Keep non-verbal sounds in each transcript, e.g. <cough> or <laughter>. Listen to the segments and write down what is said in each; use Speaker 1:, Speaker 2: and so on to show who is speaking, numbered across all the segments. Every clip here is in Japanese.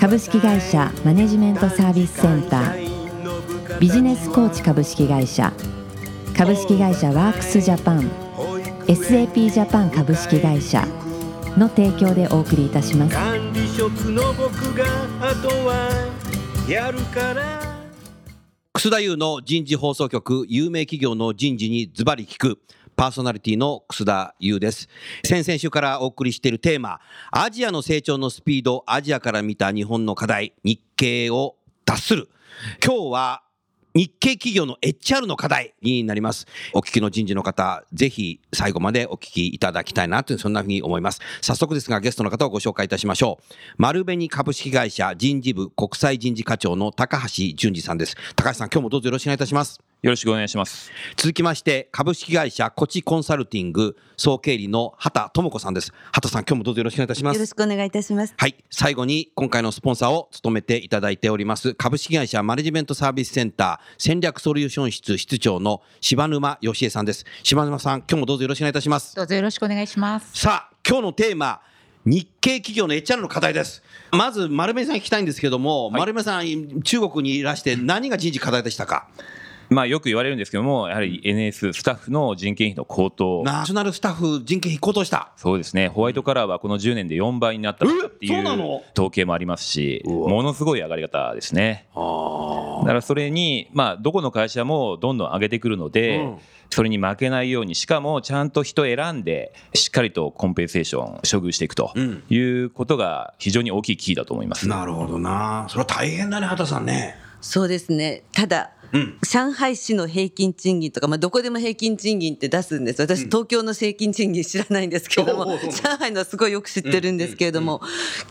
Speaker 1: 株式会社マネジメントサービスセンター。ビジネスコーチ株式会社。株式会社ワークスジャパン。SAP ジャパン株式会社。の提供でお送りいたします。
Speaker 2: 管理職の僕があとはやるから。
Speaker 3: 楠田優の人事放送局有名企業の人事にズバリ聞くパーソナリティの楠田優です先々週からお送りしているテーマアジアの成長のスピードアジアから見た日本の課題日経を脱する今日は日系企業の HR の課題になります。お聞きの人事の方、ぜひ最後までお聞きいただきたいなという、そんなふうに思います。早速ですが、ゲストの方をご紹介いたしましょう。丸紅株式会社人事部国際人事課長の高橋淳二さんです。高橋さん、今日もどうぞよろしくお願いいたします。
Speaker 4: よろしくお願いします。
Speaker 3: 続きまして、株式会社コチコンサルティング総経理の畑智子さんです。畑さん、今日もどうぞよろしくお願いいたします
Speaker 5: よろ。しくお願いいたします。
Speaker 3: はい。最後に、今回のスポンサーを務めていただいております、株式会社マネジメントサービスセンター戦略ソリューション室室長の柴沼義恵さんです。柴沼さん、今日もどうぞよろしくお願いいたします。
Speaker 6: どうぞよろしくお願いします。
Speaker 3: さあ、今日のテーマ、日系企業の HR の課題です。まず、丸目さん聞きたいんですけども、丸目さん、中国にいらして何が人事課題でしたか？
Speaker 4: まあよく言われるんですけども、やはり NS スタッフの人件費の高騰。
Speaker 3: ナショナルスタッフ人件費高騰した。
Speaker 4: そうですね。ホワイトカラーはこの10年で4倍になったってい
Speaker 3: うなの？
Speaker 4: う統計もありますし、ものすごい上がり方ですね。だからそれに、まあどこの会社もどんどん上げてくるので、
Speaker 3: うん
Speaker 4: それに負けないように、しかもちゃんと人選んで、しっかりとコンペンセーション、処遇していくと
Speaker 3: うん
Speaker 4: いうことが非常に大きいキーだと思います。
Speaker 3: なるほどな。それは大変だね、畑さんね。
Speaker 5: そうですね。ただ、
Speaker 3: うん。
Speaker 5: 上海市の平均賃金とか、まあ、どこでも平均賃金って出すんです。私、東京の平均賃金知らないんですけれども、
Speaker 3: おうおうおう
Speaker 5: 上海のはすごいよく知ってるんですけれども、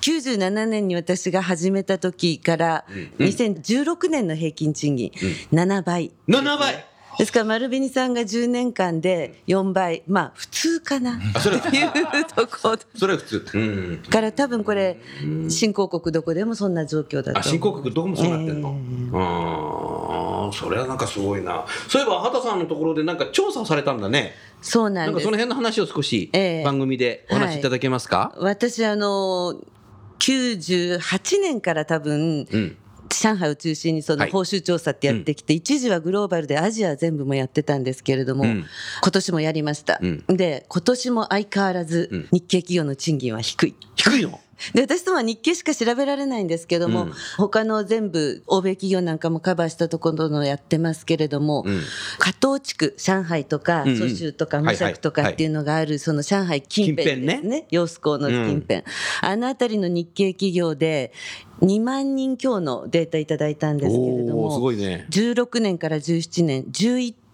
Speaker 5: 97年に私が始めた時から、2016年の平均賃金、7倍。
Speaker 3: 7倍
Speaker 5: ですから、丸紅さんが10年間で4倍、まあ、普通かな、
Speaker 3: それ
Speaker 5: っていうところ <laughs>
Speaker 3: それは普通。うん。
Speaker 5: から多分これ、新興国どこでもそんな状況だと。
Speaker 3: あ、新興国どこもそうなってんの、ああ、それはなんかすごいな。そういえば、畑さんのところでなんか調査をされたんだね。
Speaker 5: そうなです
Speaker 3: なんんかその。辺の話を少し
Speaker 5: ええ
Speaker 3: 番組でお話しいただけますか、
Speaker 5: 私あの98年から多分
Speaker 3: うん。
Speaker 5: 上海を中心にその
Speaker 3: はい。
Speaker 5: 報酬調査ってやってきて、一時はグローバルでアジア全部もやってたんですけれども、
Speaker 3: うん。
Speaker 5: 今年もやりました、
Speaker 3: うん。
Speaker 5: で今年も相変わら
Speaker 3: うん。
Speaker 5: ず日系企業の賃金は低い。
Speaker 3: 低いの？
Speaker 5: で私とは日系しか調べられないんですけども、
Speaker 3: うん。
Speaker 5: 他の全部欧米企業なんかもカバーしたところのやってますけれども、
Speaker 3: うん。
Speaker 5: 加東地区上海とか
Speaker 3: うんうん。
Speaker 5: 蘇州とか無錫とかっていうのがあるその上海近辺ですね。揚子江の近辺、あの辺りの日系企業で2万人強のデータいただいたんですけれど
Speaker 3: おーす
Speaker 5: も
Speaker 3: ごいね。
Speaker 5: 16年から17年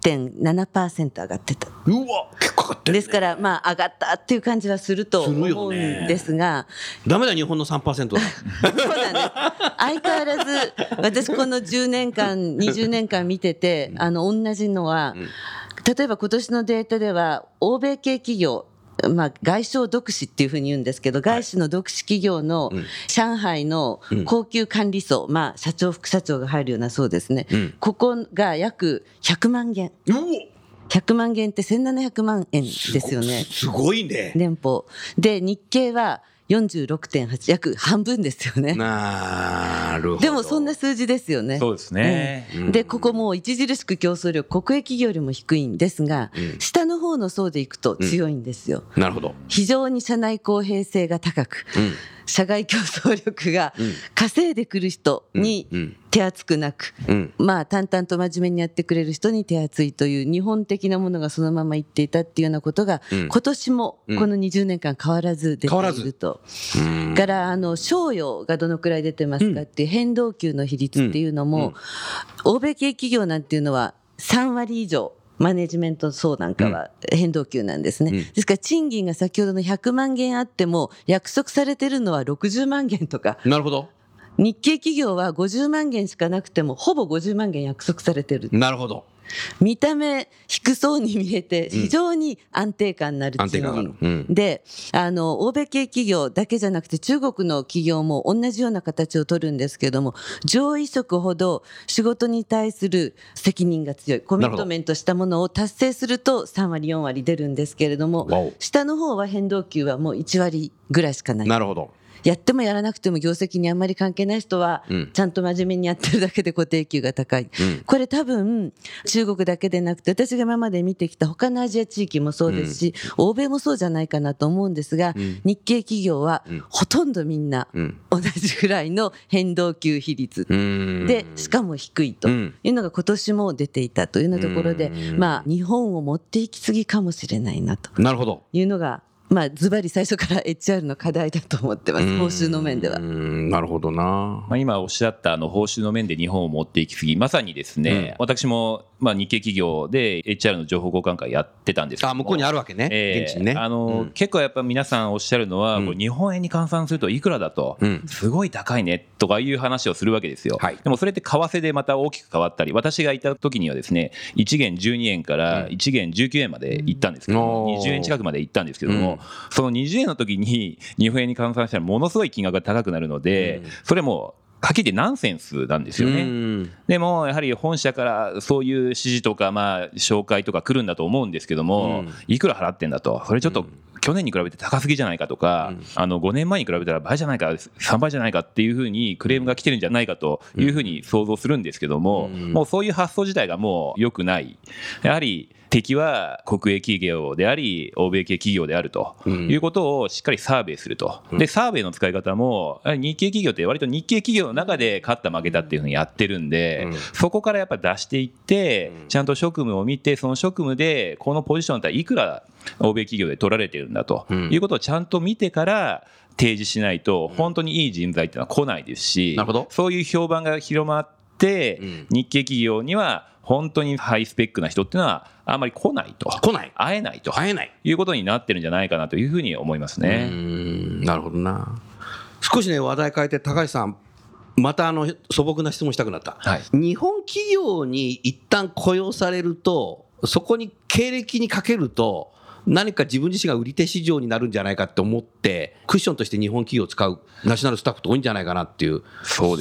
Speaker 5: 11.7%上がってた。
Speaker 3: うわ、結構かかってる、ね。
Speaker 5: ですから、まあ、上がったっていう感じはすると思うんですが、
Speaker 3: ダメだ、日本の3%だ。<laughs>
Speaker 5: そうなんです。相変わらず、私この10年間、<laughs> 20年間見てて、あの、同じのは、例えば今年のデータでは、欧米系企業、まあ、外商独資っていうふうに言うんですけど、外資の独資企業の上海の高級管理層、まあ、社長、副社長が入るようなそうですね。
Speaker 3: ん
Speaker 5: ここが約100万元。
Speaker 3: うお
Speaker 5: 100万元って1700万円ですよね。
Speaker 3: すごいね。
Speaker 5: 年俸。で、日経は46.8、約半分ですよね。
Speaker 3: なるほど。
Speaker 5: でもそんな数字ですよね。
Speaker 4: そうですね。
Speaker 5: ええで、ここもう著しく競争力、国営企業よりも低いんですが、下の方の層でいくと強いんですよ。
Speaker 3: なるほど。
Speaker 5: 非常に社内公平性が高く、
Speaker 3: うん。
Speaker 5: 社外競争力が稼いでくる人に
Speaker 3: うん。
Speaker 5: 手厚くなく、
Speaker 3: うん。
Speaker 5: まあ淡々と真面目にやってくれる人に手厚いという日本的なものがそのままいっていたっていうようなことが、
Speaker 3: うん。
Speaker 5: 今年もこの20年間変わらず出ていると。
Speaker 3: うん。
Speaker 5: からあの賞与がどのくらい出てますかっていう変動給の比率っていうのも、欧米系企業なんていうのは3割以上マネジメント層なんかは変動給なんですね、
Speaker 3: うん。
Speaker 5: ですから賃金が先ほどの100万元あっても約束されてるのは60万元とか。
Speaker 3: なるほど。
Speaker 5: 日系企業は50万元しかなくてもほぼ50万元約束されてる。
Speaker 3: なるほど。
Speaker 5: 見た目低そうに見えて非常に安定感のある賃金。。
Speaker 3: うん。
Speaker 5: であの欧米系企業だけじゃなくて中国の企業も同じような形を取るんですけども上位職ほど仕事に対する責任が強いコミットメントしたものを達成すると3割4割出るんですけれども下の方は変動給はもう1割ぐらいしかない。
Speaker 3: なるほど。
Speaker 5: やってもやらなくても業績にあんまり関係ない人は、
Speaker 3: うん
Speaker 5: ちゃんと真面目にやってるだけで固定給が高い。
Speaker 3: うん
Speaker 5: これ多分中国だけでなくて私が今まで見てきた他のアジア地域もそうですし、欧米もそうじゃないかなと思うんですが、
Speaker 3: ん
Speaker 5: 日系企業は
Speaker 3: うん
Speaker 5: ほとんどみんな
Speaker 3: うん。
Speaker 5: 同じぐらいの変動給比率
Speaker 3: うん。
Speaker 5: でしかも低いと
Speaker 3: うん
Speaker 5: いうのが今年も出ていたというようなところで、
Speaker 3: うん
Speaker 5: まあ日本を持っていきすぎかもしれないなと。いうのがまあズバリ最初から HR の課題だと思ってます報酬の面では。
Speaker 3: う。んなるほどな。
Speaker 4: まあ、今おっしゃったあの報酬の面で日本を持っていきすぎまさにですね、私もまあ日系企業で HR の情報交換会やってたんですけど
Speaker 3: あ、向こうにあるわけね。
Speaker 4: ええ
Speaker 3: 現地にね。
Speaker 4: あの
Speaker 3: うん。
Speaker 4: 結構やっぱ皆さんおっしゃるのは、
Speaker 3: うん。
Speaker 4: 日本円に換算するといくらだと、
Speaker 3: うん。
Speaker 4: すごい高いねとかいう話をするわけですよ、
Speaker 3: はい。
Speaker 4: でもそれって為替でまた大きく変わったり私がいた時にはですね1元12円から1元19円まで行ったんですけども、
Speaker 3: うん。
Speaker 4: 20円近くまで行ったんですけども、
Speaker 3: うん
Speaker 4: その20円の時に日本円に換算したらものすごい金額が高くなるので、
Speaker 3: うん。
Speaker 4: それもはっきり言ってナンセンスなんですよね。
Speaker 3: うん。
Speaker 4: でもやはり本社からそういう指示とかまあ紹介とか来るんだと思うんですけども、
Speaker 3: うん。
Speaker 4: いくら払ってんだと。それちょっと去年に比べて高すぎじゃないかとか、
Speaker 3: うん。
Speaker 4: あの5年前に比べたら倍じゃないか3倍じゃないかっていうふうにクレームが来てるんじゃないかというふうに想像するんですけども、
Speaker 3: うん。
Speaker 4: もうそういう発想自体がもう良くない。やはり敵は国営企業であり欧米系企業であると
Speaker 3: うん。
Speaker 4: いうことをしっかりサーベイすると、
Speaker 3: うん。
Speaker 4: でサーベイの使い方も日系企業って割と日系企業の中で勝った負けたっていうふうにやってるんで、
Speaker 3: うん。
Speaker 4: そこからやっぱり出していって
Speaker 3: うん。
Speaker 4: ちゃんと職務を見てその職務でこのポジションだったらいくら欧米企業で取られてるんだと
Speaker 3: うん。
Speaker 4: いうことをちゃんと見てから提示しないと本当にいい人材っていうのは来ないですしそういう評判が広まって
Speaker 3: うん
Speaker 4: 日系企業には本当にハイスペックな人っていうのはあんまり来ないと
Speaker 3: 来ない。
Speaker 4: 会えないと
Speaker 3: 会えない。
Speaker 4: いうことになってるんじゃないかなというふうに思います
Speaker 3: う
Speaker 4: ね。
Speaker 3: んなるほどな。少しね、話題変えて、高橋さん、またあの素朴な質問したくなった。
Speaker 4: はい
Speaker 3: 日本企業に一旦雇用されると、そこに経歴にかけると、何か自分自身が売り手市場になるんじゃないかって思って、クッションとして日本企業を使うナショナルスタッフって多いんじゃないかなっていう、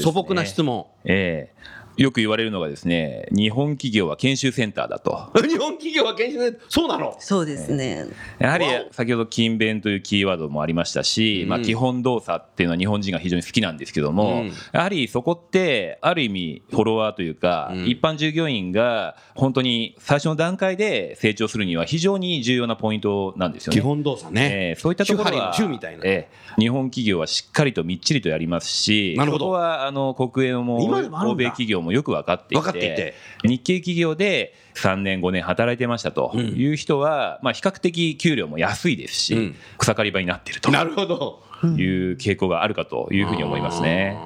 Speaker 3: 素朴な質問。
Speaker 4: ええよく言われるのがですね日本企業は研修センターだと。<laughs>
Speaker 3: 日本企業は研修で、そうなの？
Speaker 5: そうですね。
Speaker 4: やはり
Speaker 3: わ
Speaker 4: 先ほど勤勉というキーワードもありましたし、
Speaker 3: うん。
Speaker 4: まあ、基本動作っていうのは日本人が非常に好きなんですけども、
Speaker 3: うん。
Speaker 4: やはりそこってある意味フォロワーというか、
Speaker 3: うん。
Speaker 4: 一般従業員が本当に最初の段階で成長するには非常に重要なポイントなんですよね。
Speaker 3: 基本動作ね。
Speaker 4: えーそういったところは
Speaker 3: りの主みたいな。
Speaker 4: えー日本企業はしっかりとみっちりとやりますし
Speaker 3: なるほど。
Speaker 4: そこはあの国営も欧米企業もよく分かっていて
Speaker 3: 分かっていて
Speaker 4: 日系企業で3年5年働いてましたと
Speaker 3: うん
Speaker 4: いう人は、まあ、比較的給料も安いですし、
Speaker 3: うん
Speaker 4: 草刈り場になっていると
Speaker 3: なるほど。
Speaker 4: いう傾向があるかというふうに思いますね。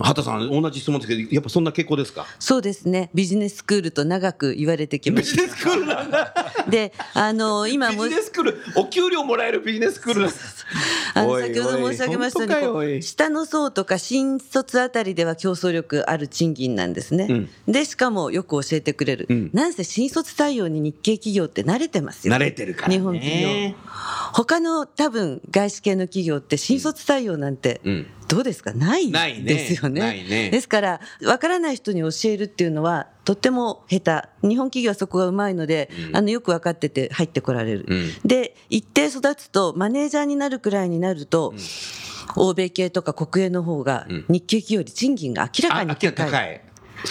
Speaker 3: 畑さん、同じ質問ですけど、やっぱそんな傾向ですか？
Speaker 5: そうですね。ビジネススクールと長く言われてきまし
Speaker 3: ビジネススクールなんだ。
Speaker 5: た。で、あの今も
Speaker 3: ビジネススクール、お給料もらえるビジネススクール。<laughs>
Speaker 5: あの先ほど申し上げましたように下の層とか新卒あたりでは競争力ある賃金なんですね。でしかもよく教えてくれる。
Speaker 3: うん
Speaker 5: なんせ新卒採用に日系企業って慣れてますよ。
Speaker 3: 慣れてるからね
Speaker 5: 日本企業。他の多分外資系の企業って新卒採用なんて
Speaker 3: うん。
Speaker 5: どうですか？ないですよね。
Speaker 3: ないね
Speaker 5: ですから分からない人に教えるっていうのはとっても下手日本企業はそこがうまいので、
Speaker 3: うん
Speaker 5: あのよく分かってて入ってこられる。
Speaker 3: うん。
Speaker 5: で一定育つとマネージャーになるくらいになると、欧米系とか国営の方が
Speaker 3: うん
Speaker 5: 日系企業より賃金が明らか
Speaker 3: あ、
Speaker 5: に高い。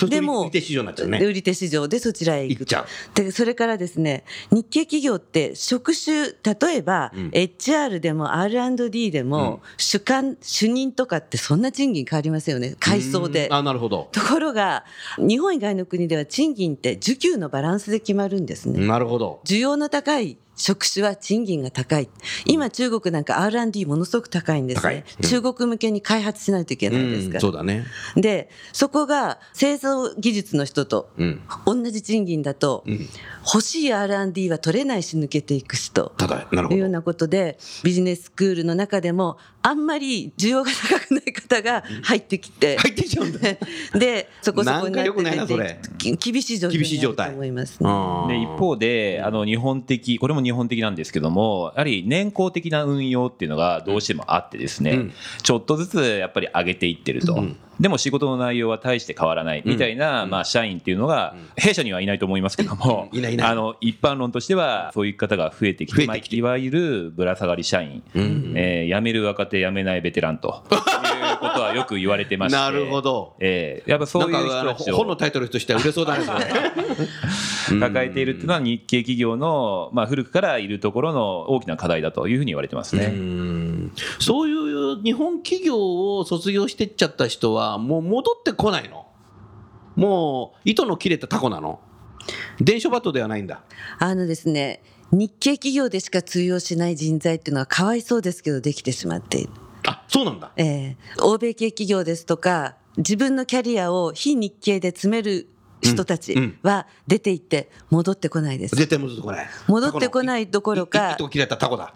Speaker 5: でも
Speaker 3: 売り手市場になっちゃうね。
Speaker 5: で売り手市場でそちらへ行く
Speaker 3: 行。
Speaker 5: でそれからですね日系企業って職種例えば、
Speaker 3: うん
Speaker 5: HR でも R&D でも、主幹主任とかってそんな賃金変わりませんよね階層で
Speaker 3: うん。あ、なるほど。
Speaker 5: ところが日本以外の国では賃金って需給のバランスで決まるんですね。
Speaker 3: なるほど。
Speaker 5: 需要の高い職種は賃金が高い。今中国なんか R&D ものすごく高いんですね。
Speaker 3: うん
Speaker 5: 中国向けに開発しないといけないです
Speaker 3: うん
Speaker 5: から。
Speaker 3: そうだね。
Speaker 5: で、そこが製造技術の人と
Speaker 3: うん。
Speaker 5: 同じ賃金だと、
Speaker 3: うん。
Speaker 5: 欲しい R&D は取れないし抜けていくしと。
Speaker 3: ただ、なるほど。
Speaker 5: いうようなことでビジネススクールの中でもあんまり需要が高くない方が入ってきて、
Speaker 3: 入ってきちゃうんだ。<laughs>
Speaker 5: でそこそこになって
Speaker 3: なんか良くないなそれ
Speaker 5: 出てき厳しい状況
Speaker 3: 厳しい状態
Speaker 5: になると思いますね。
Speaker 4: で一方であの日本的これも日本的なんですけどもやはり年功的な運用っていうのがどうしてもあってですね、
Speaker 3: うん。
Speaker 4: ちょっとずつやっぱり上げていってると、
Speaker 3: うん。
Speaker 4: でも仕事の内容は大して変わらないみたいな、まあ、社員っていうのが、弊社にはいないと思いますけども、
Speaker 3: いないいない。
Speaker 4: あの一般論としてはそういう方が増えてきて。まあいわゆるぶら下がり社員、
Speaker 3: うん。
Speaker 4: えー辞める若手辞めないベテランと <laughs> ことはよく言われてまして
Speaker 3: なるほど。
Speaker 4: えーやっぱそういう人たちを
Speaker 3: 本のタイトルとしては売れそうだね。<laughs>
Speaker 4: 抱えているっていうのは日系企業の、まあ、古くからいるところの大きな課題だというふうに言われてます
Speaker 3: う
Speaker 4: ね。
Speaker 3: んそういう日本企業を卒業してっちゃった人はもう戻ってこないの？もう糸の切れたタコなの？伝書バトではないんだ
Speaker 5: あのですね日系企業でしか通用しない人材っていうのはかわいそうですけどできてしまっている。
Speaker 3: あそうなんだ。
Speaker 5: えー欧米系企業ですとか自分のキャリアを非日系で詰める人たちは出て行って戻ってこないです。
Speaker 3: 絶対戻ってこない。
Speaker 5: 戻ってこないどころか
Speaker 3: 糸を切れたタコだ。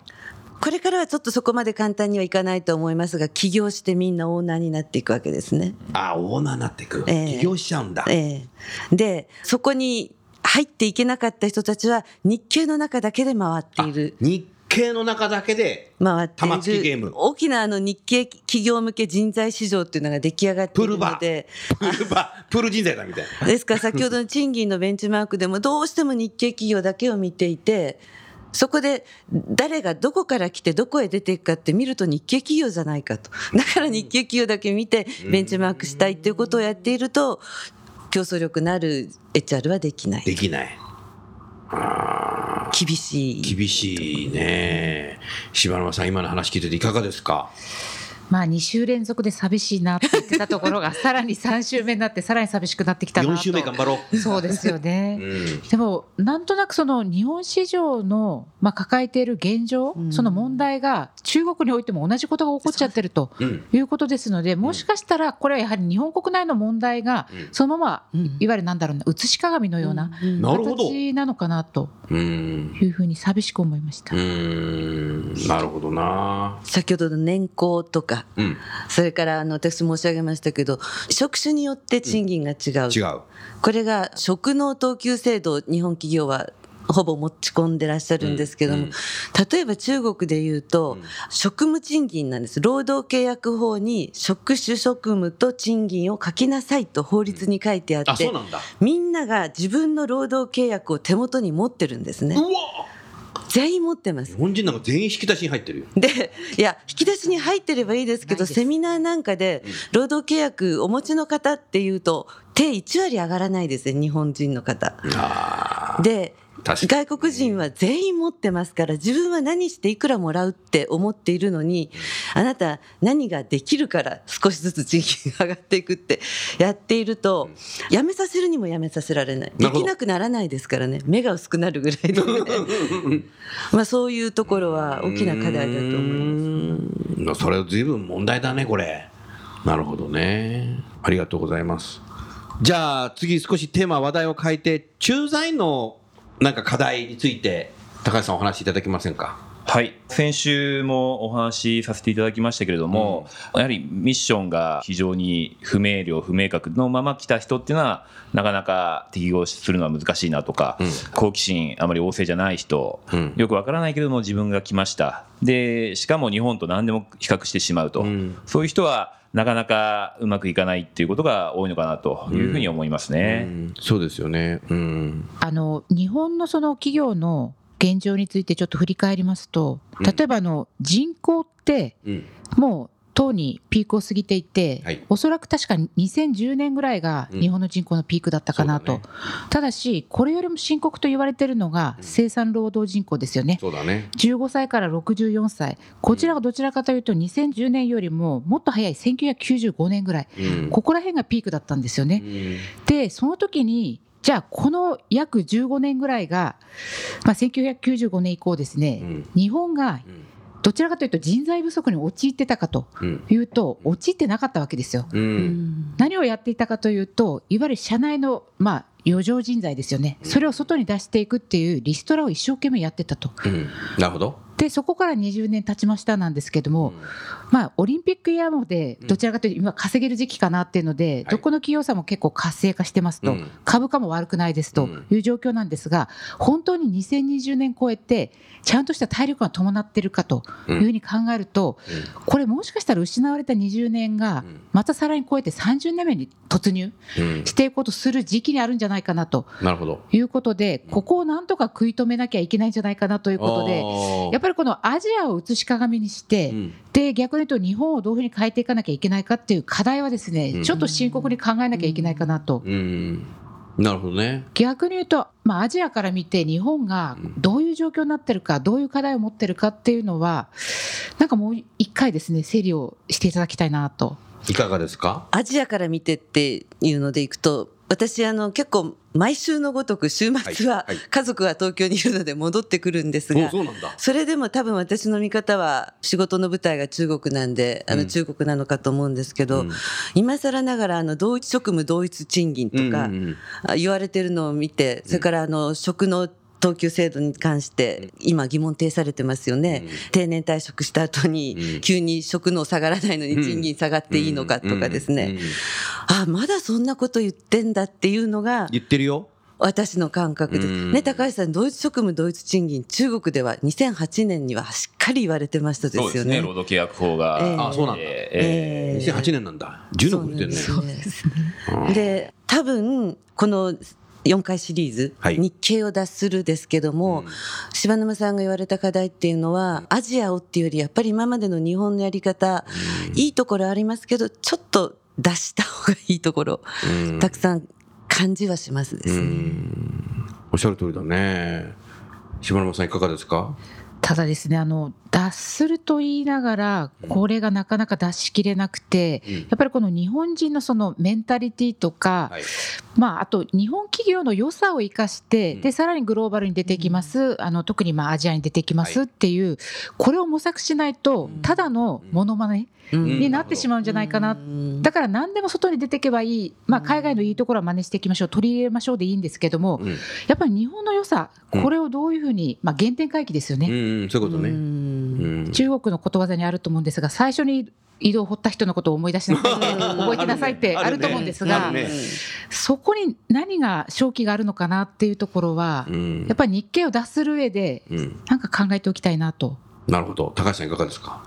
Speaker 5: これからはちょっとそこまで簡単にはいかないと思いますが起業してみんなオーナーになっていくわけですね。
Speaker 3: あオーナーになっていく。
Speaker 5: ええ。
Speaker 3: 起業しちゃうんだ。
Speaker 5: ええ。でそこに入っていけなかった人たちは日系の中だけで回っている。
Speaker 3: あ日系の中だけで
Speaker 5: 回って
Speaker 3: 玉突きゲ
Speaker 5: い
Speaker 3: ーム。
Speaker 5: る大きなあの日系企業向け人材市場っていうのが出来上がっているので。
Speaker 3: プールバ。プール人材だみたいな。
Speaker 5: ですから先ほどの賃金のベンチマークでもどうしても日系企業だけを見ていてそこで誰がどこから来てどこへ出ていくかって見ると日系企業じゃないかと。だから日系企業だけ見てベンチマークしたいっていうことをやっていると競争力のある HR はできない。
Speaker 3: できない。あ
Speaker 5: 厳しい。
Speaker 3: 厳しいね。柴沼さん今の話聞いてていかがですか？
Speaker 6: まあ2週連続で寂しいなって言ってたところが <laughs> さらに3週目になってさらに寂しくなってきたなと。
Speaker 3: 4週目頑張ろう。
Speaker 6: そうですよね、<laughs>
Speaker 3: うん。
Speaker 6: でもなんとなくその日本市場の、まあ、抱えている現状、
Speaker 5: うん。
Speaker 6: その問題が中国においても同じことが起こっちゃってると
Speaker 3: うん。
Speaker 6: いうことですのでもしかしたらこれはやはり日本国内の問題が
Speaker 3: うん。
Speaker 6: そのまま
Speaker 5: うん。
Speaker 6: いわゆるなんだろうな写し鏡のような
Speaker 5: うん。
Speaker 3: なるほど
Speaker 6: 形なのかなと
Speaker 3: うん。
Speaker 6: いうふうに寂しく思いました。
Speaker 3: う。ん。なるほどな。
Speaker 5: 先ほどの年功とか
Speaker 3: うん。
Speaker 5: それからあの私申し上げましたけど職種によって賃金が違う、
Speaker 3: 違う。
Speaker 5: これが職能等級制度を日本企業はほぼ持ち込んでらっしゃるんですけども、
Speaker 3: うん
Speaker 5: 例えば中国で言うと、
Speaker 3: うん。
Speaker 5: 職務賃金なんです。労働契約法に職種職務と賃金を書きなさいと法律に書いてあって、
Speaker 3: うなんだ。
Speaker 5: みんなが自分の労働契約を手元に持ってるんですね。
Speaker 3: うわ
Speaker 5: 全員持ってます。
Speaker 3: 日本人なんか全員引き出しに入ってるよ。
Speaker 5: でいや引き出しに入ってればいいですけどセミナーなんかで労働契約お持ちの方っていうと手1割上がらないですね日本人の方。
Speaker 3: あ
Speaker 5: で外国人は全員持ってますから自分は何していくらもらうって思っているのにあなた何ができるから少しずつ賃金が上がっていくってやっていると辞めさせるにも辞めさせられない。できなくならないですからね。目が薄くなるぐらいで、ね、<laughs> まあそういうところは大きな課題だと思います。
Speaker 3: それずいぶん問題だねこれ。なるほどね。ありがとうございます。じゃあ次少しテーマ話題を変えて駐在員のなんか課題について高橋さんお話しいただけませんか？
Speaker 4: はい、先週もお話しさせていただきましたけれども、やはりミッションが非常に不明瞭、不明確のまま来た人っていうのは、なかなか適合するのは難しいなとか、
Speaker 3: うん。
Speaker 4: 好奇心あまり旺盛じゃない人、
Speaker 3: うん。
Speaker 4: よくわからないけれども自分が来ました。で、しかも日本と何でも比較してしまうと、
Speaker 3: うん。
Speaker 4: そういう人はなかなかうまくいかないっていうことが多いのかなというふうに思いますね。
Speaker 3: うん。そうですよね。うん。
Speaker 6: あの日本のその企業の現状についてちょっと振り返りますと
Speaker 3: うん。
Speaker 6: 例えばあの人口って
Speaker 3: うん。
Speaker 6: もうとうにピークを過ぎていて、
Speaker 3: はい。
Speaker 6: おそらく確か2010年ぐらいが
Speaker 3: うん。
Speaker 6: 日本の人口のピークだったかなと、
Speaker 3: そうだ
Speaker 6: ただしこれよりも深刻と言われているのが
Speaker 3: うん。
Speaker 6: 生産労働人口ですよね。
Speaker 3: そうだね。
Speaker 6: 15歳から64歳。こちらがどちらかというと2010年よりももっと早い1995年ぐらい。
Speaker 3: うん。
Speaker 6: ここら辺がピークだったんですよね。
Speaker 3: うん。
Speaker 6: でその時にじゃあこの約15年ぐらいが、まあ、1995年以降ですね、
Speaker 3: うん。
Speaker 6: 日本がどちらかというと人材不足に陥ってたかと
Speaker 3: うん。
Speaker 6: いうと陥ってなかったわけですよ。
Speaker 3: う
Speaker 5: うん。ん
Speaker 6: 何をやっていたかというといわゆる社内の、まあ、余剰人材ですよね。それを外に出していくっていうリストラを一生懸命やってたと。
Speaker 3: うん。なるほど。
Speaker 6: でそこから20年経ちましたなんですけども、まあ、オリンピックイヤーまでどちらかというと今稼げる時期かなっていうので、どこの企業さんも結構活性化してますと、
Speaker 3: うん。
Speaker 6: 株価も悪くないですという状況なんですが本当に2020年超えてちゃんとした体力が伴ってるかというふうに考えると、これもしかしたら失われた20年が
Speaker 3: うん。
Speaker 6: またさらに超えて30年目に突入
Speaker 3: うん。
Speaker 6: していこうとする時期にあるんじゃないかなと
Speaker 3: なるほど。
Speaker 6: いうことでここをなんとか食い止めなきゃいけないんじゃないかなということで。やっぱりこのアジアを映し鏡にして、
Speaker 3: うん。
Speaker 6: で逆に言うと日本をどういうふうに変えていかなきゃいけないかっていう課題はですね、
Speaker 3: うん。
Speaker 6: ちょっと深刻に考えなきゃいけないかなと、
Speaker 3: うんなるほどね。
Speaker 6: 逆に言うと、まあ、アジアから見て日本がどういう状況になってるかどういう課題を持ってるかっていうのはなんかもう一回ですね整理をしていただきたいなと。
Speaker 3: いかがですか？
Speaker 5: アジアから見てっていうのでいくと私あの結構毎週のごとく週末は家族は東京にいるので戻ってくるんですが
Speaker 3: おそ
Speaker 5: れでも多分私の見方は仕事の舞台が中国なんであ
Speaker 3: うん。
Speaker 5: の中国なのかと思うんですけど、
Speaker 3: うん。
Speaker 5: 今更ながらあの同一職務同一賃金とか言われてるのを見てそれからあの職の等級制度に関して今疑問呈されてますよね、
Speaker 3: うん。
Speaker 5: 定年退職した後
Speaker 3: うん。
Speaker 5: に急に職能下がらないのに賃金下がっていいのかとかですね、
Speaker 3: うん。うん。
Speaker 5: あまだそんなこと言ってんだっていうのが
Speaker 3: 言ってるよ。
Speaker 5: 私の感覚です。
Speaker 3: うん。
Speaker 5: ね、高橋さん、同一職務同一賃金、中国では2008年にはしっかり言われてましたですよね。
Speaker 4: そうですね、労働契約法が。
Speaker 5: ええ。
Speaker 3: あそうなんだ。
Speaker 5: ええ。
Speaker 3: 2008年なんだ。10年超えてるね。
Speaker 5: そうなんですね。で、多分、この4回シリーズ、
Speaker 3: はい。
Speaker 5: 日経を脱するですけども、
Speaker 3: うん。
Speaker 5: 柴沼さんが言われた課題っていうのは、アジアをっていうより、やっぱり今までの日本のやり方、いいところありますけど、ちょっと出した方がいいところ、
Speaker 3: うん。
Speaker 5: たくさん感じはしますです
Speaker 3: う
Speaker 5: ね。
Speaker 3: ん。おっしゃる通りだね。島沼さんいかがですか？
Speaker 6: ただですねあの脱すると言いながらこれがなかなか脱しきれなくて、
Speaker 3: うん。
Speaker 6: やっぱりこの日本人のそのメンタリティとか、
Speaker 3: はい。
Speaker 6: まあ、あと日本企業の良さを生かして、
Speaker 3: うん。
Speaker 6: でさらにグローバルに出てきます、あの特にまあアジアに出てきますっていう、これを模索しないと
Speaker 5: うん。
Speaker 6: ただのモノマネ
Speaker 5: うん。
Speaker 6: になってしまうんじゃないかな、
Speaker 5: うん。
Speaker 6: だから何でも外に出ていけばいい、まあ、海外のいいところは真似していきましょう。取り入れましょうでいいんですけども、
Speaker 3: うん。
Speaker 6: やっぱり日本の良さ
Speaker 3: うん。
Speaker 6: これをどういうふうに、まあ、原点回帰ですよね。
Speaker 3: うんうんそういうことね
Speaker 6: 中国のことわざにあると思うんですが最初に井戸を掘った人のことを思い出しなさい。覚えてなさいってあると思うんですが、そこに何が正気があるのかなっていうところは、
Speaker 3: うん。
Speaker 6: やっぱり日経を脱する上で
Speaker 3: うん。
Speaker 6: なんか考えておきたいなと。
Speaker 3: なるほど。高橋さんいかがですか？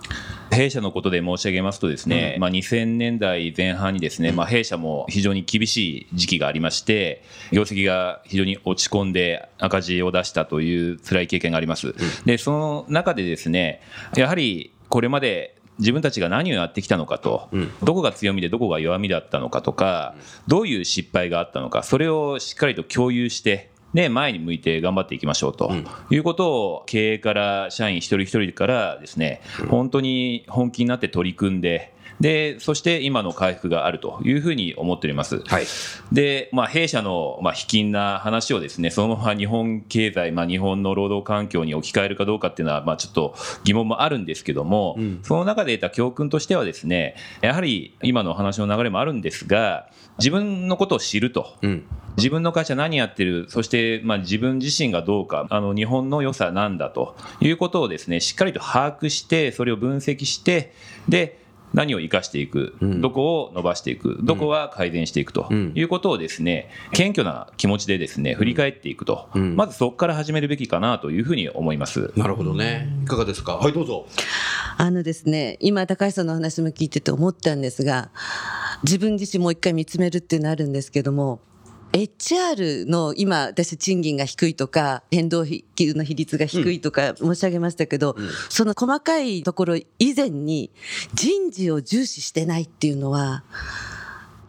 Speaker 4: 弊社のことで申し上げますとですね、まあ、2000年代前半にですね、まあ、弊社も非常に厳しい時期がありまして業績が非常に落ち込んで赤字を出したという辛い経験があります。でその中でですねやはりこれまで自分たちが何をやってきたのかと、
Speaker 3: うん。
Speaker 4: どこが強みでどこが弱みだったのかとか、どういう失敗があったのかそれをしっかりと共有してで前に向いて頑張っていきましょうと
Speaker 3: うん。
Speaker 4: いうことを経営から社員一人一人からですね本当に本気になって取り組んででそして今の回復があるというふうに思っております。
Speaker 3: はい
Speaker 4: で、まあ、弊社の、まあ、卑近な話をですね、そのまま日本経済、まあ、日本の労働環境に置き換えるかどうかっていうのは、まあ、ちょっと疑問もあるんですけども、
Speaker 3: うん
Speaker 4: その中で得た教訓としてはですね、やはり今のお話の流れもあるんですが、自分のことを知ると。
Speaker 3: うん
Speaker 4: 自分の会社何やってる、そしてまあ自分自身がどうか、あの日本の良さなんだということをですね、しっかりと把握して、それを分析して、で、何を生かしていく、
Speaker 3: うん。
Speaker 4: どこを伸ばしていく、どこは改善していくと
Speaker 3: うん。
Speaker 4: いうことをですね、謙虚な気持ちでですね、振り返っていくと、
Speaker 3: うん。
Speaker 4: まずそこから始めるべきかなというふうに思います。
Speaker 3: なるほどね。いかがですか？はいどうぞ。
Speaker 5: あのですね、今高橋さんのお話も聞いてて思ったんですが、自分自身もう一回見つめるっていうのあるんですけども、HR の今私賃金が低いとか変動費給の比率が低いとか申し上げましたけど、その細かいところ以前に人事を重視してないっていうのは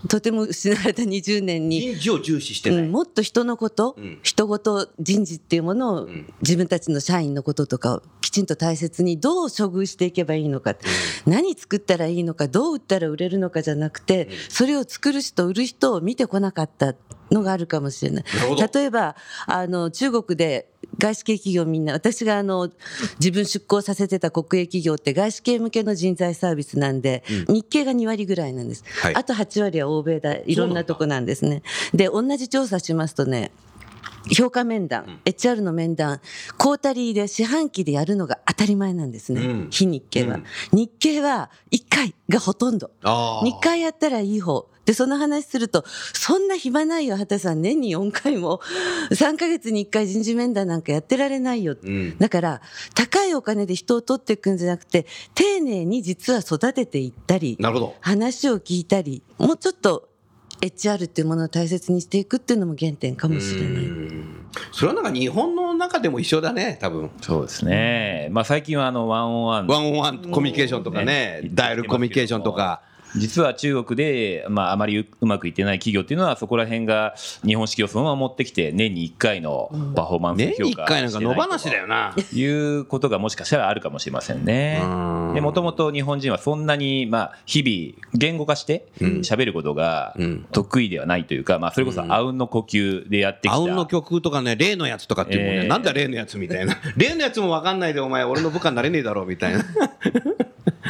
Speaker 5: とても失われた20年に
Speaker 3: 人事を重視してない。
Speaker 5: うん、もっと人のこと、
Speaker 3: うん。
Speaker 5: 人ごと人事っていうものを
Speaker 3: ん。
Speaker 5: 自分たちの社員のこととかをききちんと大切にどう処遇していけばいいのか、何作ったらいいのかどう売ったら売れるのかじゃなくて、それを作る人売る人を見てこなかったのがあるかもしれない。例えばあの中国で外資系企業みんな私があの自分出向させてた国営企業って外資系向けの人材サービスなんで、日系が2割ぐらいなんです、
Speaker 3: はい。
Speaker 5: あと8割は欧米だいろんなとこなんですね。で同じ調査しますとね評価面談、HR の面談、クォータリーで四半期でやるのが当たり前なんですね、
Speaker 3: うん
Speaker 5: 非日系は、
Speaker 3: うん
Speaker 5: 日系は1回がほとんど。
Speaker 3: あー
Speaker 5: 2回やったらいい方。で、その話すると、そんな暇ないよ、畑さん。年に4回も、3ヶ月に1回人事面談なんかやってられないよ。
Speaker 3: うん
Speaker 5: だから、高いお金で人を取っていくんじゃなくて、丁寧に実は育てていったり、
Speaker 3: なるほど
Speaker 5: 話を聞いたり、もうちょっと HR っていうものを大切にしていくっていうのも原点かもしれない。
Speaker 3: うん。それはなんか日本の中でも一緒だね多分。
Speaker 4: そうですね、まあ、最近はあのワンオンワン。
Speaker 3: ワンオンワンコミュニケーションとかね
Speaker 4: ね。
Speaker 3: ダイヤルコミュニケーションとか
Speaker 4: 実は中国で、まあ、あまりううまくいってない企業っていうのはそこら辺が日本式をそのまま持ってきて年に1回のパフォーマンス
Speaker 3: 年に1
Speaker 4: 評価
Speaker 3: 回なんか野放しだよな。
Speaker 4: いうことがもしかしたらあるかもしれませんね。
Speaker 3: うん。
Speaker 4: でもともと日本人はそんなに、まあ、日々言語化して
Speaker 3: うん。
Speaker 4: 喋ることが
Speaker 3: うん。
Speaker 4: 得意ではないというか、まあ、それこそあうんの呼吸でやってきた。
Speaker 3: あうんの曲とかね例のやつとかっていうもんね、
Speaker 4: えー。
Speaker 3: なんだ例のやつみたいな。<laughs> 例のやつも分かんないでお前俺の部下になれねえだろうみたいな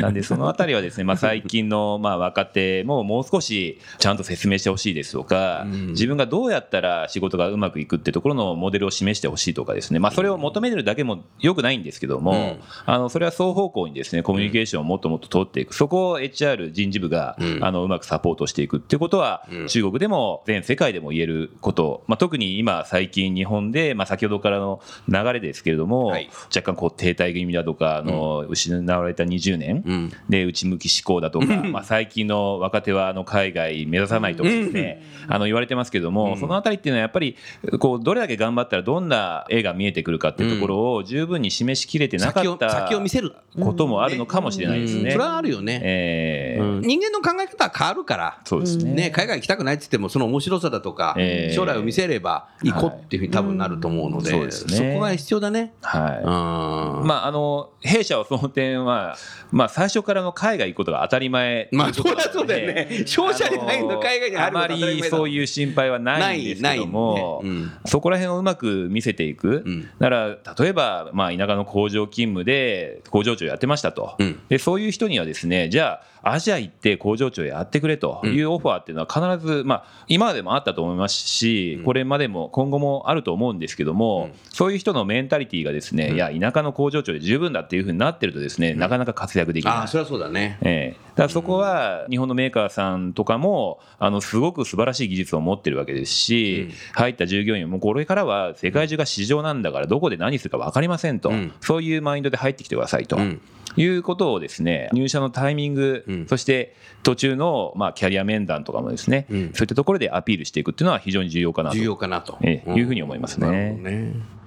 Speaker 4: なんでそのあたりはですね、まあ、<laughs> 最近のまあ若手ももう少しちゃんと説明してほしいですとか、
Speaker 3: うん。
Speaker 4: 自分がどうやったら仕事がうまくいくってところのモデルを示してほしいとかですね、まあ、それを求めるだけもよくないんですけども、
Speaker 3: うん。
Speaker 4: あのそれは双方向にですねコミュニケーションをもっともっと取っていく。そこを HR 人事部が、
Speaker 3: うん。
Speaker 4: あのうまくサポートしていくっていうことは、
Speaker 3: うん。
Speaker 4: 中国でも全世界でも言えること、まあ、特に今最近日本で、まあ、先ほどからの流れですけれども、
Speaker 3: はい。
Speaker 4: 若干こう停滞気味だとかあの、失われた20年、
Speaker 3: うん
Speaker 4: で内向き思考だとか、まあ、最近の若手はあの海外目指さないとかですね、あの言われてますけども、そのあたりっていうのはやっぱりこうどれだけ頑張ったらどんな絵が見えてくるかっていうところを十分に示しきれてなかった
Speaker 3: 先を見せる。
Speaker 4: こともあるのかもしれないですね。
Speaker 3: うん。それはあるよね、
Speaker 4: えー。
Speaker 3: うん。人間の考え方は変わるから。
Speaker 4: そうですね。
Speaker 3: ね、海外行きたくないって言ってもその面白さだとか、
Speaker 4: えー。
Speaker 3: 将来を見せれば行こうっていうふうに多分なると思うので、
Speaker 4: うん。そうですね。
Speaker 3: そこが必要だね。
Speaker 4: はい。
Speaker 3: うん。
Speaker 4: まあ、あの弊社はその点は、まあ、最初からの海外行くことが当たり前
Speaker 3: まあそりゃそうだよね。商社に入るの海外に入るの
Speaker 4: あま
Speaker 3: り
Speaker 4: そういう心配はないんですけども、
Speaker 3: ないないね。
Speaker 4: そこら辺をうまく見せていく、
Speaker 3: うん。
Speaker 4: だから例えば、まあ、田舎の工場勤務で工場長やってましたと、
Speaker 3: うん。
Speaker 4: でそういう人にはですねじゃあアジア行って工場長やってくれというオファーっていうのは必ず、まあ、今までもあったと思いますし、これまでも今後もあると思うんですけども、そういう人のメンタリティーがですね、いや田舎の工場長で十分だっていうふうになってるとですね、なかなか活躍できない。
Speaker 3: ああそれはそうだね。
Speaker 4: ええ、だからそこは日本のメーカーさんとかもあのすごく素晴らしい技術を持ってるわけですし、入った従業員もこれからは世界中が市場なんだからどこで何するか分かりませんと、
Speaker 3: うん。
Speaker 4: そういうマインドで入ってきてくださいと。
Speaker 3: うん。
Speaker 4: いうことをですね入社のタイミング、
Speaker 3: うん。
Speaker 4: そして途中の、まあ、キャリア面談とかもですね、
Speaker 3: うん。
Speaker 4: そういったところでアピールしていくっていうのは非常に重要かなと。
Speaker 3: 重要かなと、
Speaker 4: ええいうふうに思いますね。
Speaker 3: なるほどね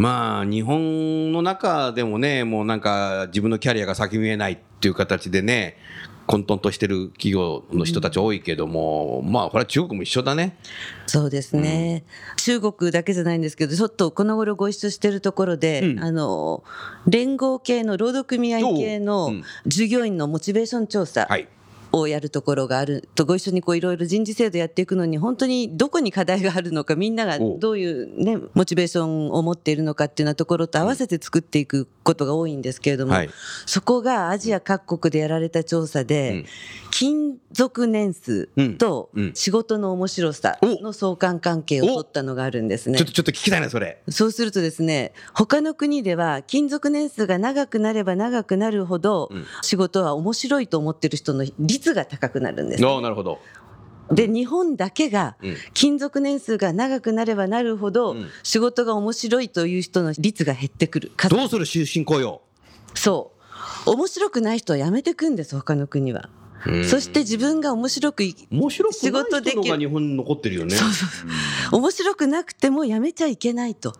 Speaker 3: まあ日本の中でもねもうなんか自分のキャリアが先見えないっていう形でね混沌としてる企業の人たち多いけども、まあこれは中国も一緒だね。
Speaker 5: そうですね、中国だけじゃないんですけど、ちょっとこの頃ご一緒してるところで、
Speaker 3: うん。
Speaker 5: あの連合系の労働組合系の
Speaker 3: うん。
Speaker 5: 従業員のモチベーション調査。
Speaker 3: はい。
Speaker 5: をやるところがある。と、ご一緒にこういろいろ人事制度やっていくのに、本当にどこに課題があるのか、みんながどういう、ね、モチベーションを持っているのかっていうようなところと合わせて作っていくことが多いんですけれども、
Speaker 3: はい。
Speaker 5: そこがアジア各国でやられた調査で、
Speaker 3: うん
Speaker 5: 勤続年数と仕事の面白さの相関関係を取ったのがあるんですね
Speaker 3: ちょっ。とちょっと聞きたいなそれ。
Speaker 5: そうするとですね、他の国では勤続年数が長くなれば長くなるほど
Speaker 3: うん
Speaker 5: 仕事は面白いと思ってる人の率が高くなるんです。
Speaker 3: ああなるほど。
Speaker 5: で、日本だけが
Speaker 3: うん
Speaker 5: 勤続年数が長くなればなるほど
Speaker 3: うん
Speaker 5: 仕事が面白いという人の率が減ってくる。数
Speaker 3: どうする終身雇用？
Speaker 5: そう。面白くない人は辞めてくんです、他の国は。
Speaker 3: うん
Speaker 5: そして自分が面白くい
Speaker 3: 面白くない
Speaker 5: 仕事できる
Speaker 3: 人のが日本に残ってるよね。
Speaker 5: 面白くなくてもやめちゃいけないと。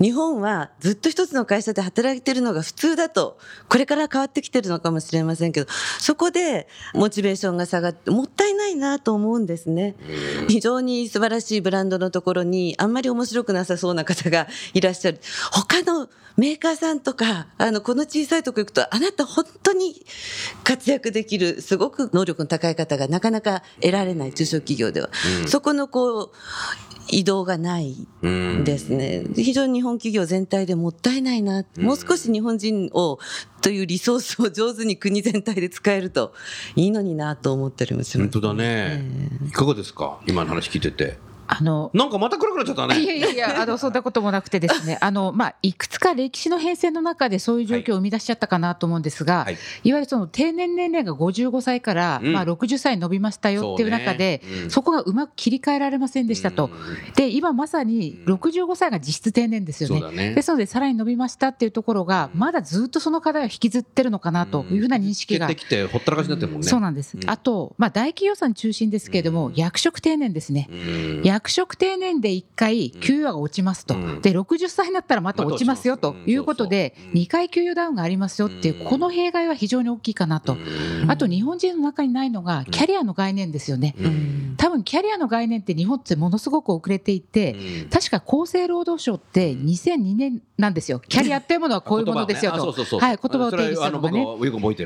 Speaker 5: 日本はずっと一つの会社で働いてるのが普通だと、これから変わってきてるのかもしれませんけど、そこでモチベーションが下がって、もったいないなと思うんですね。非常に素晴らしいブランドのところに、あんまり面白くなさそうな方が <laughs> いらっしゃる。他のメーカーさんとか、あの、この小さいとこ行くと、あなた本当に活躍できる、すごく能力の高い方がなかなか得られない、中小企業では。そこのこう、移動がない
Speaker 3: うん
Speaker 5: ですね。非常に日本企業全体でもったいないな。もう少し日本人を、というリソースを上手に国全体で使えるといいのになと思ったりもします。
Speaker 3: 本当だね。いかがですか？今の話聞いてて。
Speaker 6: あの
Speaker 3: なんかまた暗くなっちゃったね。
Speaker 6: いやいやいや、あのそんなこともなくてですね、<laughs> あのまあいくつか歴史の変遷の中でそういう状況を生み出しちゃったかなと思うんですが、
Speaker 3: はい。
Speaker 6: い、わゆるその定年年齢が55歳から、
Speaker 3: うん。
Speaker 6: まあ60歳に伸びましたよっていう中で、
Speaker 3: そうね。うん。
Speaker 6: そこがうまく切り替えられませんでしたと。で今まさに65歳が実質定年ですよね。
Speaker 3: そうだね。
Speaker 6: ですのでさらに伸びましたっていうところがまだずっとその課題を引きずってるのかなというふうな認識が
Speaker 3: てきてほったらかしになってるもんね。
Speaker 6: そうなんです、
Speaker 3: うん。
Speaker 6: あと、まあ、大企業さん中心ですけれども、役職定年ですね、
Speaker 3: うん
Speaker 6: 役職定年で1回給与が落ちますと、
Speaker 3: うん。
Speaker 6: で60歳になったらまた落ちますよということで
Speaker 3: うんそうそう、
Speaker 6: 2回給与ダウンがありますよっていう、
Speaker 3: うん。
Speaker 6: この弊害は非常に大きいかなと、
Speaker 3: うん。
Speaker 6: あと日本人の中にないのが、キャリアの概念ですよね。
Speaker 3: うん。
Speaker 6: 多分キャリアの概念って日本ってものすごく遅れていて、
Speaker 3: うん。
Speaker 6: 確か厚生労働省って2002年なんですよ、<laughs> キャリアっていうものはこういうものですよと、はい、言葉を定義したのがね。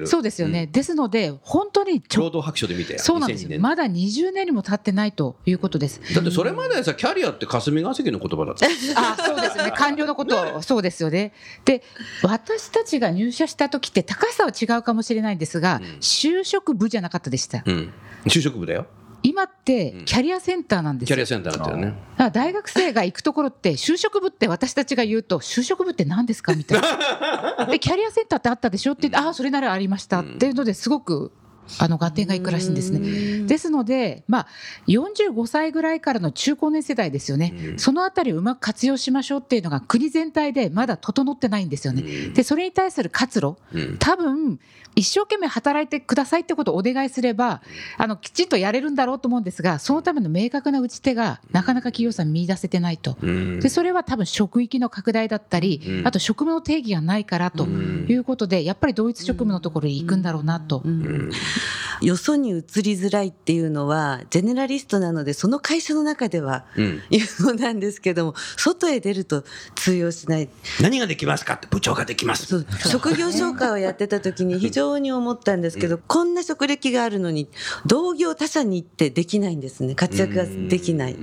Speaker 3: そ
Speaker 6: うですよね、ですので、本当にちょ
Speaker 3: 労働白書で見て。
Speaker 6: そうなんです
Speaker 3: 2002年。
Speaker 6: よ、まだ20年にも経ってないということです。
Speaker 3: だってそれまでさキャリアって霞が関の言葉だった。
Speaker 6: あそうですね、<laughs> 官僚のこと、そうですよね。で、私たちが入社した時って、高さは違うかもしれないんですが、就職部じゃなかったでした。
Speaker 3: うん。就職部だよ。
Speaker 6: 今って、キャリアセンターなんですよ。
Speaker 3: キャリアセンターだったよね。
Speaker 6: 大学生が行くところって、就職部って私たちが言うと、就職部って何ですかみたいな。<laughs> で、キャリアセンターってあったでしょって言って、ああ、それならありましたっていうのですごく、あの合点がいくらしいんですね。ですので、まあ、45歳ぐらいからの中高年世代ですよね、そのあたりをうまく活用しましょうっていうのが国全体でまだ整ってないんですよね。で、それに対する活路、
Speaker 3: うん。
Speaker 6: 多分一生懸命働いてくださいってことをお願いすれば、あのきちんとやれるんだろうと思うんですが、そのための明確な打ち手がなかなか企業さん見出せてないと。
Speaker 3: うん。
Speaker 6: でそれは多分職域の拡大だったり、
Speaker 3: うん。
Speaker 6: あと職務の定義がないからということで、やっぱり同一職務のところに行くんだろうなと。
Speaker 5: よそに移りづらいっていうのは、ジェネラリストなので、その会社の中では
Speaker 3: うん
Speaker 5: 言うのなんですけども、外へ出ると通用しない。
Speaker 3: 何ができますかって部長ができます。
Speaker 5: 職業紹介をやってた時に非常に思ったんですけど、こんな職歴があるのに、同業他社に行ってできないんですね。活躍ができない。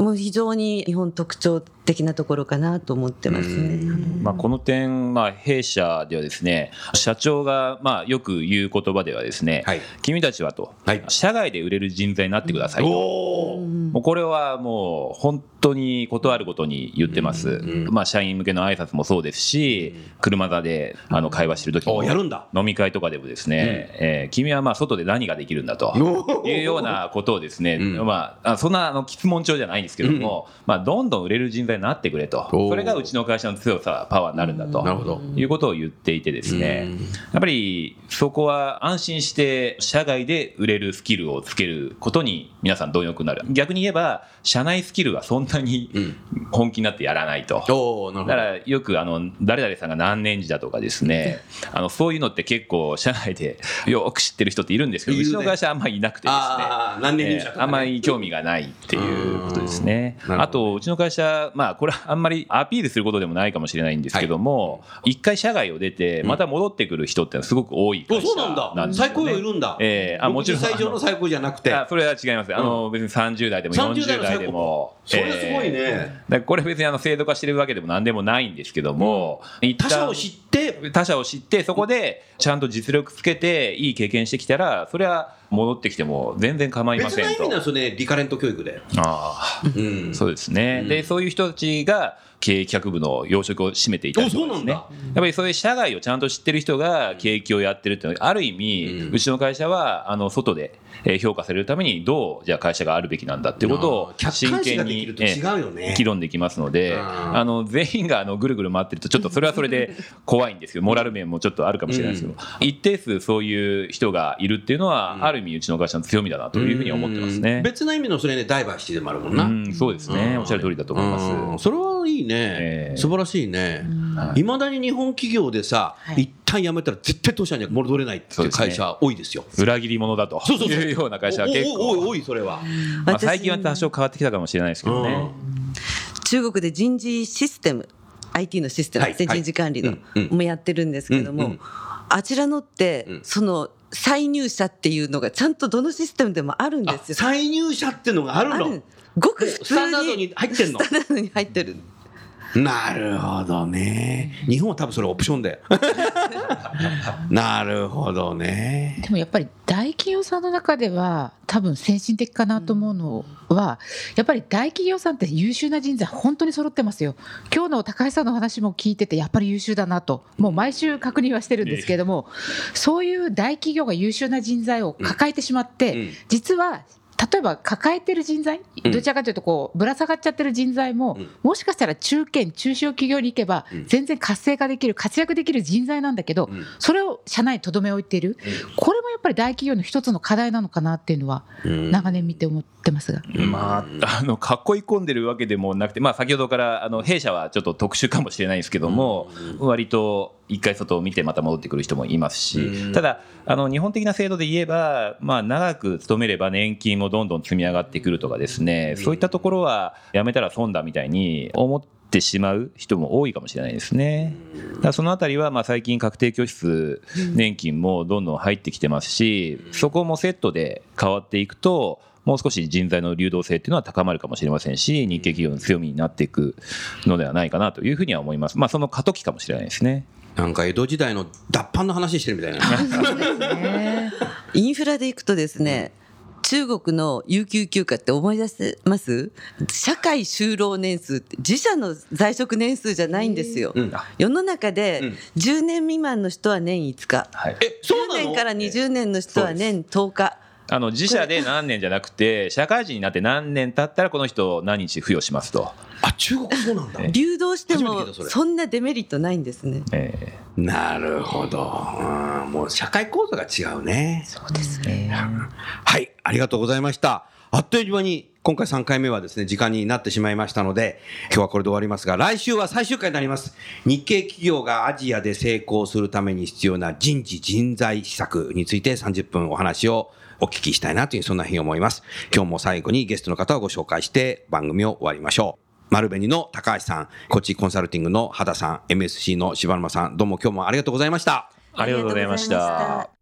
Speaker 5: もう非常に日本特徴的なところかなと思ってますね。
Speaker 4: まあ、この点、まあ、弊社ではですね社長がまあよく言う言葉ではですね、
Speaker 3: はい。
Speaker 4: 君たちはと、
Speaker 3: はい。
Speaker 4: 社外で売れる人材になってくださいと。
Speaker 3: おお。
Speaker 4: もうこれはもう本当に断るごとに言ってます、
Speaker 3: ん
Speaker 4: まあ、社員向けの挨拶もそうですし、車座であの会話してる時も
Speaker 3: おやるんだ。
Speaker 4: 飲み会とかでもですね、えー君はまあ外で何ができるんだと
Speaker 3: お
Speaker 4: いうようなことをですね、
Speaker 3: うん。
Speaker 4: まあ、あそんなあの質問調じゃないんですけども、まあ、どんどん売れる人材になってくれと。それがうちの会社の強さパワーになるんだと。いうことを言っていてですね、
Speaker 3: うん。
Speaker 4: やっぱりそこは安心して社外で売れるスキルをつけることに皆さん貪欲になる。逆に言えば社内スキルはそんなに
Speaker 3: うん。
Speaker 4: 本気になってやらないと。だからよくあの誰々さんが何年時だとかですね。<laughs> あのそういうのって結構社内でよく知ってる人っているんですけど
Speaker 3: いう
Speaker 4: ちの会社あんまりいなくてですね。
Speaker 3: あ
Speaker 4: んまり興味がないっていうことですね。
Speaker 3: うんなるほど
Speaker 4: あとうちの会社まあこれはあんまりアピールすることでもないかもしれないんですけども一回社外を出てまた戻ってくる人ってのはすごく多い
Speaker 3: お
Speaker 4: 会社
Speaker 3: そうなんだ。最高用いるんだ。
Speaker 4: えーあもちろん
Speaker 3: 60歳以上の最高じゃなくて。
Speaker 4: あそれは違います。あの別に30代でも
Speaker 3: 30代
Speaker 4: 40
Speaker 3: の最高
Speaker 4: 代でも。
Speaker 3: それすごいね。
Speaker 4: これ別にあの制度化してるわけでも何でもないんですけども、
Speaker 3: 他者を知って。
Speaker 4: 他者を知ってそこでちゃんと実力つけていい経験してきたらそれは戻ってきても全然構いませんと。
Speaker 3: 別な意味なんですよねリカレント教育で。
Speaker 4: ああ
Speaker 3: うん
Speaker 4: そうですね、でそういう人たちが経営企画部の要職を占めていたりとかですね。やっぱりそういう社外をちゃんと知ってる人が景気をやってるっていうのは、ある意味、うちの会社は、あの、外でえー評価されるために、どう、じゃあ会社があるべきなんだっていうことを
Speaker 3: 客
Speaker 4: 真剣に
Speaker 3: できると違うよね。
Speaker 4: 議論できますので、
Speaker 3: うん。
Speaker 4: あの全員があのぐるぐる回ってると、ちょっとそれはそれで <laughs> 怖いんですけど、モラル面もちょっとあるかもしれないですけど、一定数そういう人がいるっていうのは、ある意味、うちの会社の強みだなというふうに思ってます
Speaker 3: うん。
Speaker 4: ね。
Speaker 3: 別な意味のそれね、ダイバーシティでもあるもんな。
Speaker 4: うん、そうですね、おっしゃる通りだと思います。
Speaker 3: うん。それはいいね、
Speaker 4: ええ。
Speaker 3: 素晴らしいね。
Speaker 4: はい
Speaker 3: いまだに日本企業でさ、
Speaker 6: はい。
Speaker 3: 一旦辞めたら絶対当社には戻れないっていう会社多いですよ。
Speaker 4: 裏切り者だと。
Speaker 3: そうそうそう。
Speaker 4: いうような会社は結
Speaker 3: おおおい
Speaker 4: 構、
Speaker 3: おいそれは。
Speaker 4: まあ、
Speaker 5: 私
Speaker 4: 最近は多少変わってきたかもしれないですけどね。
Speaker 5: 中国で人事システム IT のシステムですね、
Speaker 3: はいはい。
Speaker 5: 人事管理の、
Speaker 3: うんうん。
Speaker 5: もやってるんですけども、
Speaker 3: うんうん。
Speaker 5: あちらのって、
Speaker 3: うん。
Speaker 5: その再入社っていうのがちゃんとどのシステムでもあるん
Speaker 3: あ
Speaker 5: ですよ。
Speaker 3: 再入社っていうのがあるの？
Speaker 5: ある。ごく普通に
Speaker 3: スタンダードに入ってんの？
Speaker 5: スタンダードに入ってる。
Speaker 3: なるほどね。日本は多分それオプションで。<laughs> なるほどね。
Speaker 6: でもやっぱり大企業さんの中では多分先進的かなと思うのはやっぱり大企業さんって優秀な人材本当に揃ってますよ今日の高橋さんの話も聞いててやっぱり優秀だなともう毎週確認はしてるんですけれどもそういう大企業が優秀な人材を抱えてしまって、
Speaker 3: うん
Speaker 6: 実は例えば抱えてる人材、
Speaker 3: うん。
Speaker 6: どちらかというとこうぶら下がっちゃってる人材も、
Speaker 3: うん。
Speaker 6: もしかしたら中堅中小企業に行けば
Speaker 3: うん。
Speaker 6: 全然活性化できる活躍できる人材なんだけど、
Speaker 3: うん。
Speaker 6: それを社内にとどめ置いている、これもやっぱり大企業の一つの課題なのかなっていうのは
Speaker 3: うん。
Speaker 6: 長年見て思ってますが、
Speaker 4: まあ、あの囲い込んでるわけでもなくて、まあ、先ほどからあの弊社はちょっと特殊かもしれないですけども、割と一回外を見てまた戻ってくる人もいますし、
Speaker 3: うん
Speaker 4: ただあの日本的な制度で言えば、まあ、長く勤めれば年金もどんどん積み上がってくるとかですね、そういったところはやめたら損だみたいに思ってしまう人も多いかもしれないですね。だからそのあたりはまあ最近確定拠出年金もどんどん入ってきてますし、そこもセットで変わっていくと、もう少し人材の流動性っていうのは高まるかもしれませんし、日系企業の強みになっていくのではないかなというふうには思います。まあその過渡期かもしれないですね。
Speaker 3: なんか江戸時代の脱藩の話してるみたいな。
Speaker 5: インフラで行くとですね、中国の有給休暇って思い出せます？社会就労年数って自社の在職年数じゃないんですよ。
Speaker 3: うん
Speaker 5: 世の中で
Speaker 3: うん
Speaker 5: 10年未満の人は年5日、
Speaker 4: はい。
Speaker 3: え、そうな
Speaker 5: 10
Speaker 3: の
Speaker 5: 年から20年の人は年10日。
Speaker 4: あの自社で何年じゃなくて、社会人になって何年経ったらこの人何日付与しますと。
Speaker 3: あ、中国そうなんだ。
Speaker 5: 流動しても
Speaker 3: たそ
Speaker 5: んなデメリットないんですね。
Speaker 4: え
Speaker 3: なるほど。うんもう社会構造が違うね。
Speaker 6: そうですね。
Speaker 3: はい、ありがとうございました。あっという間に今回3回目はですね、時間になってしまいましたので、今日はこれで終わりますが、来週は最終回になります。日系企業がアジアで成功するために必要な人事人材施策について30分お話をお聞きしたいなという、そんなふうに思います。今日も最後にゲストの方をご紹介して番組を終わりましょう。丸紅の高橋さん、コチコンサルティングの秦さん、MSC の柴沼さん、どうも今日もありがとうございました。
Speaker 4: ありがとうございました。